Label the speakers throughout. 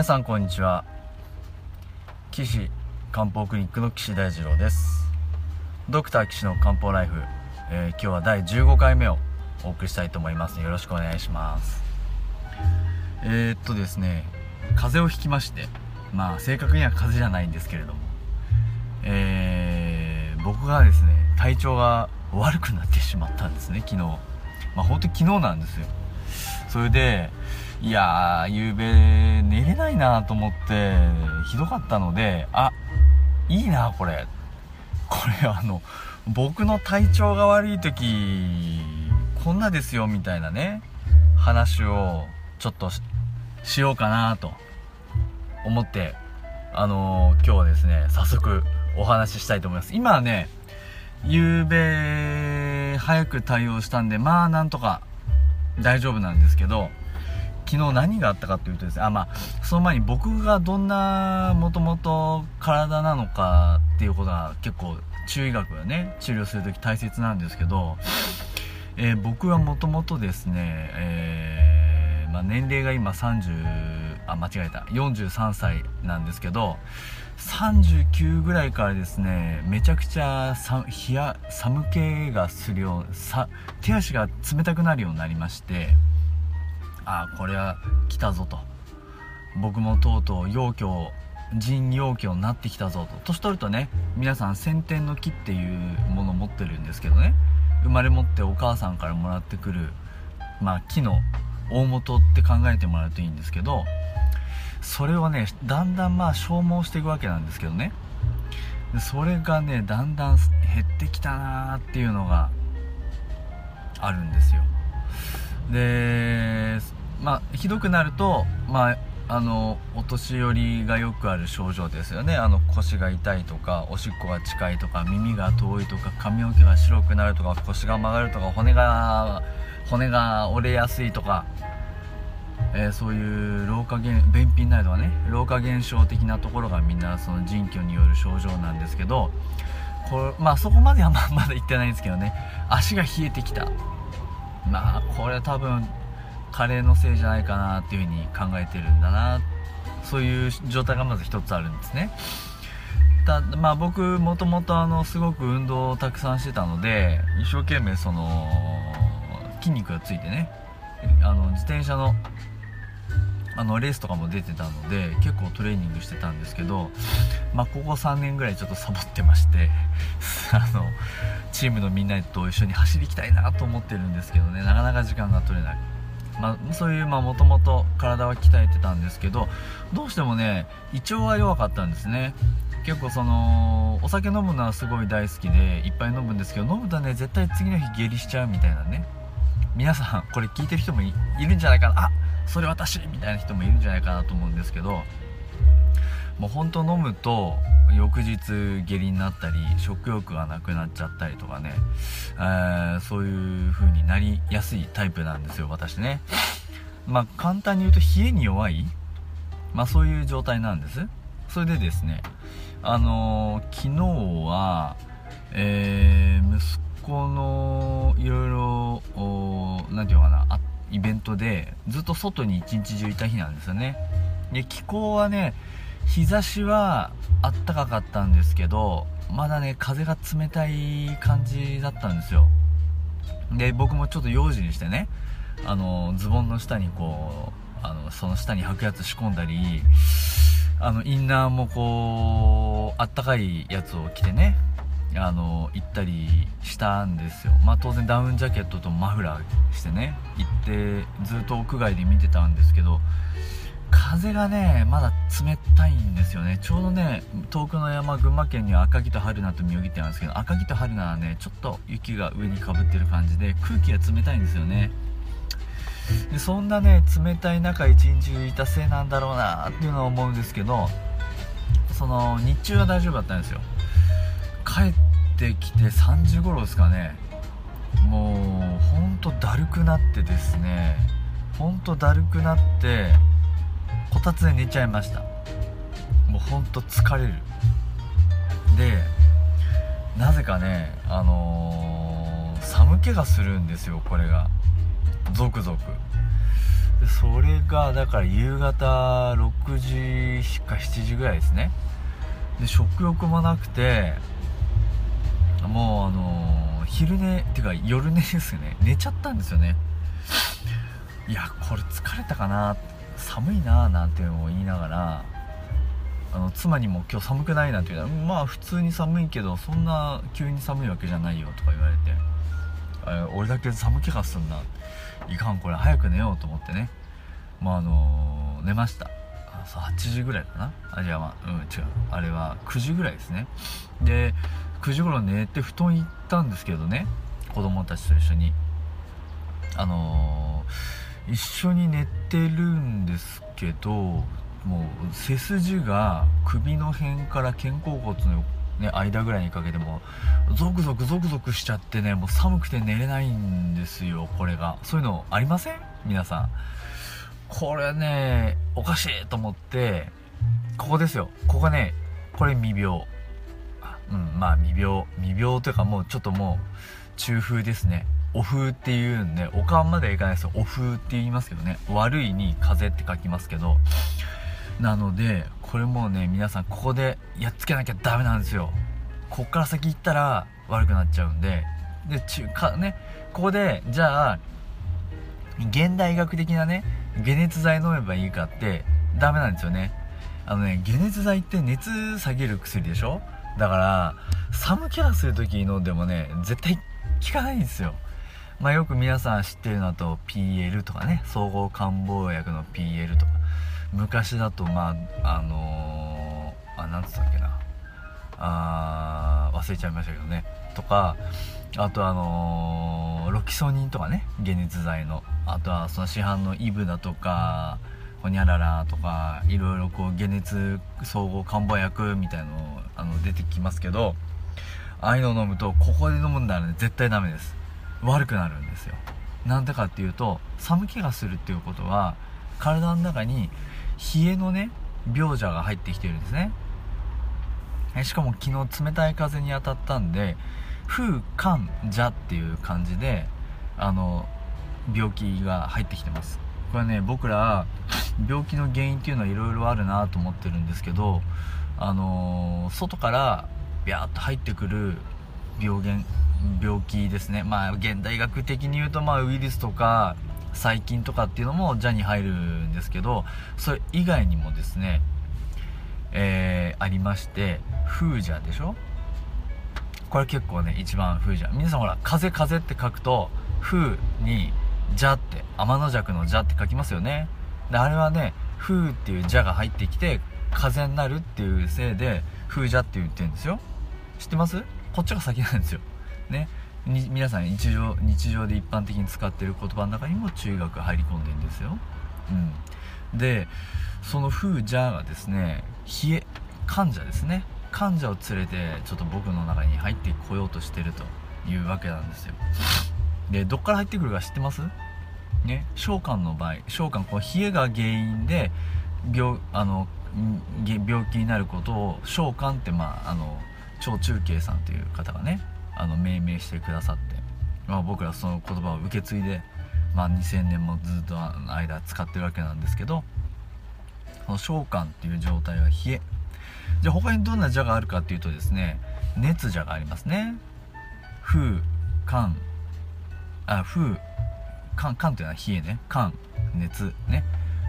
Speaker 1: 皆さんこんにちは。岸漢方クリニックの岸大二郎です。ドクター岸の漢方ライフ、えー、今日は第15回目をお送りしたいと思います。よろしくお願いします。えー、っとですね風邪をひきましてまあ正確には風邪じゃないんですけれどもえー、僕がですね体調が悪くなってしまったんですね昨日。まあ本当に昨日なんですよ。それでいやー夕べ寝れないなと思ってひどかったのであいいなこれ。これあの僕の体調が悪い時こんなですよみたいなね話をちょっとしようかなと思ってあのー、今日はですね早速お話ししたいと思います。今はね夕べ早く対応したんでまあなんとか大丈夫なんですけど昨日何があったかというとですねあまあその前に僕がどんなもともと体なのかっていうことが結構中医学がね治療する時大切なんですけど、えー、僕はもともとですね、えー、まあ、年齢が今30あ間違えた。43歳なんですけど39ぐらいからですねめちゃくちゃ冷や寒気がするようさ手足が冷たくなるようになりましてああこれは来たぞと。僕もとうとう陽居腎陽居になってきたぞと。年取るとね皆さん先天の木っていうものを持ってるんですけどね。生まれ持ってお母さんからもらってくるまあ木の大元って考えてもらうといいんですけどそれをねだんだんまあ消耗していくわけなんですけどね。それがねだんだん減ってきたなーっていうのがあるんですよ。でまあひどくなるとまああのお年寄りがよくある症状ですよね。あの腰が痛いとかおしっこが近いとか耳が遠いとか髪の毛が白くなるとか腰が曲がるとか骨が骨が折れやすいとか。えー、そういう老化現便秘になるとかね老化現象的なところがみんなその腎虚による症状なんですけどこれまあそこまではままだ言ってないんですけどね足が冷えてきた。まあこれは多分加齢のせいじゃないかなっていうふうに考えてるんだな。そういう状態がまず一つあるんですね。たまあ僕もともとあのすごく運動をたくさんしてたので一生懸命その筋肉がついてねあの自転車のあのレースとかも出てたので結構トレーニングしてたんですけど、まあ、ここ3年ぐらいちょっとサボってまして あのチームのみんなと一緒に走りきたいなと思ってるんですけどねなかなか時間が取れない、まあ、そういうもともと体は鍛えてたんですけどどうしてもね胃腸は弱かったんですね。結構そのお酒飲むのはすごい大好きでいっぱい飲むんですけど飲むとね絶対次の日下痢しちゃうみたいなね。皆さんこれ聞いてる人もいるんじゃないかな。あそれ私みたいな人もいるんじゃないかなと思うんですけどもう本当飲むと翌日下痢になったり食欲がなくなっちゃったりとかね、えー、そういう風になりやすいタイプなんですよ私ね。まあ簡単に言うと冷えに弱いまあそういう状態なんです。それでですねあのー、昨日はえー、息子のいろいろ何て言うかなあったイベントでずっと外に一日中いた日なんですよね。で気候はね日差しはあったかかったんですけどまだね風が冷たい感じだったんですよ。で僕もちょっと用心してねあのズボンの下にこうあのその下に履くやつ仕込んだりあのインナーもこうあったかいやつを着てねあの行ったりしたんですよ。まあ当然ダウンジャケットとマフラーしてね行ってずっと屋外で見てたんですけど風がねまだ冷たいんですよね。ちょうどね遠くの山群馬県には赤城と春菜と宮城ってあるんですけど赤城と春菜はねちょっと雪が上にかぶってる感じで空気が冷たいんですよね。でそんなね冷たい中一日いたせいなんだろうなっていうのは思うんですけどその日中は大丈夫だったんですよ。帰ってきて3時頃ですかね。もうほんとだるくなってですね。ほんとだるくなってこたつで寝ちゃいました。もうほんと疲れる。でなぜかねあのー、寒気がするんですよこれが。ゾクゾク。でそれがだから夕方6時か7時ぐらいですね。で食欲もなくてもうあのー、昼寝っていうか夜寝ですよね。寝ちゃったんですよね。いやこれ疲れたかな。寒いななんていうのを言いながらあの妻にも今日寒くないなんて言うらまあ普通に寒いけどそんな急に寒いわけじゃないよとか言われて俺だけ寒気がすんな。いかんこれ早く寝ようと思ってね。まああのー、寝ました。そう8時ぐらいかな。あじゃあまあうん違う。あれは9時ぐらいですね。で9時頃寝て布団行ったんですけどね子供たちと一緒に。あのー、一緒に寝てるんですけどもう背筋が首の辺から肩甲骨の、ね、間ぐらいにかけてもゾクゾクゾクゾクしちゃってねもう寒くて寝れないんですよこれが。そういうのありません？皆さん。これねおかしいと思ってここですよ。ここねこれ未病。うんまあ未病未病というかもうちょっともう中風ですね。お風っていうんでおかんまではいかないです。よお風って言いますけどね。悪いに風って書きますけど。なのでこれもうね皆さんここでやっつけなきゃダメなんですよ。こっから先行ったら悪くなっちゃうんで。で中かねここでじゃあ現代医学的なね解熱剤飲めばいいかってダメなんですよね。あのね解熱剤って熱下げる薬でしょ？だから寒気がする時に飲んでもね絶対効かないんですよ。まあよく皆さん知ってるのだと PL とかね総合漢方薬の PL とか。昔だとまああのー、あなんつったっけな。あ忘れちゃいましたけどね。とかあとあのー、ロキソニンとかね解熱剤の。あとはその市販のイブだとかホニャララとかいろいろこう解熱総合漢方薬みたいのをあの出てきますけどああいうのを飲むとここで飲むんだらね絶対ダメです。悪くなるんですよ。なんでかっていうと寒気がするっていうことは体の中に冷えのね病蛇が入ってきてるんですね。えしかも昨日冷たい風に当たったんで風寒蛇っていう感じであの病気が入ってきてます。これね僕ら病気の原因っていうのはいろいろあるなと思ってるんですけどあのー、外からビャーッと入ってくる病原病気ですね。まあ現代学的に言うとまあウイルスとか細菌とかっていうのも蛇に入るんですけどそれ以外にもですねえー、ありまして風邪でしょ？これ結構ね一番風邪皆さんほら風風って書くと風にじゃって天の弱のじゃって書きますよね。であれはね風っていうじゃが入ってきて風になるっていうせいで風じゃって言ってるんですよ。知ってます？こっちが先なんですよ。ね。皆さん日常日常で一般的に使ってる言葉の中にも中学入り込んでるんですよ。うん。でその風じゃがですね冷え患者ですね。患者を連れてちょっと僕の中に入ってこようとしてるというわけなんですよ。でどっから入ってくるか知ってます？ね。召喚の場合召喚こう冷えが原因で病あの病気になることを召喚ってまああの超中継さんという方がねあの命名してくださって、まあ、僕らその言葉を受け継いで、まあ、2000年もずっとの間使ってるわけなんですけどこの召喚っていう状態は冷えじゃあ他にどんな蛇があるかっていうとですね熱蛇がありますね。風寒あ風寒寒というのは冷えね。寒熱ね。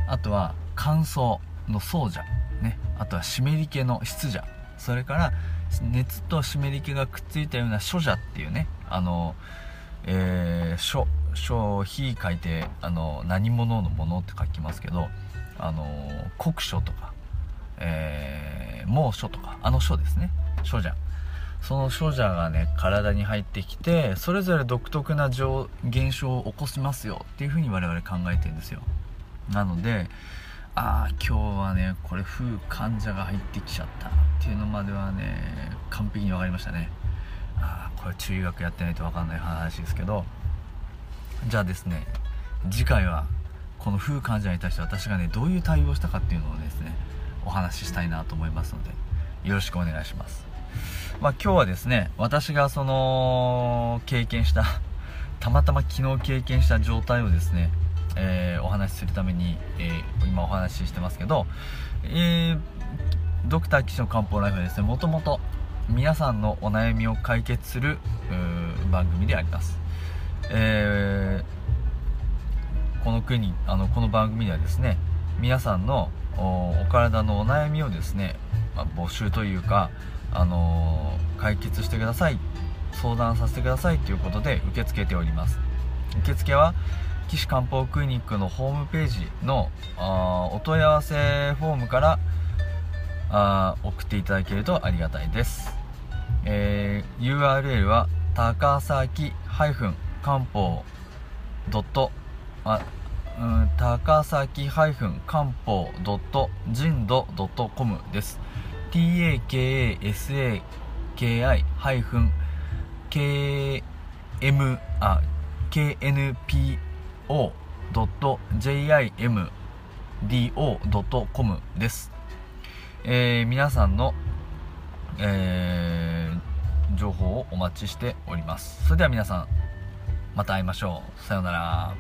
Speaker 1: あとは乾燥。の燥蛇ねあとは湿り気の湿蛇それから熱と湿り気がくっついたような諸蛇っていうねあのえー、書書火書いてあの何者のものって書きますけどあの国書とか、えー、猛暑とかあの書ですね書蛇その処者がね体に入ってきてそれぞれ独特な現象を起こしますよっていうふうに我々考えてるんですよ。なのでああ今日はねこれ風患者が入ってきちゃったっていうのまではね完璧に分かりましたね。ああこれ中医学やってないと分かんない話ですけど。じゃあですね次回はこの風患者に対して私がねどういう対応したかっていうのをですねお話ししたいなと思いますのでよろしくお願いします。まあ、今日はですね私がその経験したたまたま昨日経験した状態をですね、話しするために、えー、今お話ししてますけど、えー、ドクター岸の漢方ライフはですねもともと皆さんのお悩みを解決する番組であります、えー、この国あのこの番組ではですね皆さんのお体のお悩みをですね、まあ、募集というか、あのー、解決してください相談させてくださいということで受け付けております。受付は岸漢方クリニックのホームページのあお問い合わせフォームからあ送っていただけるとありがたいです、えー、URL は高崎漢方ドットあうん高崎漢方ドット人度ドットコムです。Takasaki ハイフン km あ knpo.jimdo.com です、えー、皆さんの、えー、情報をお待ちしております。それでは皆さんまた会いましょう。さようなら。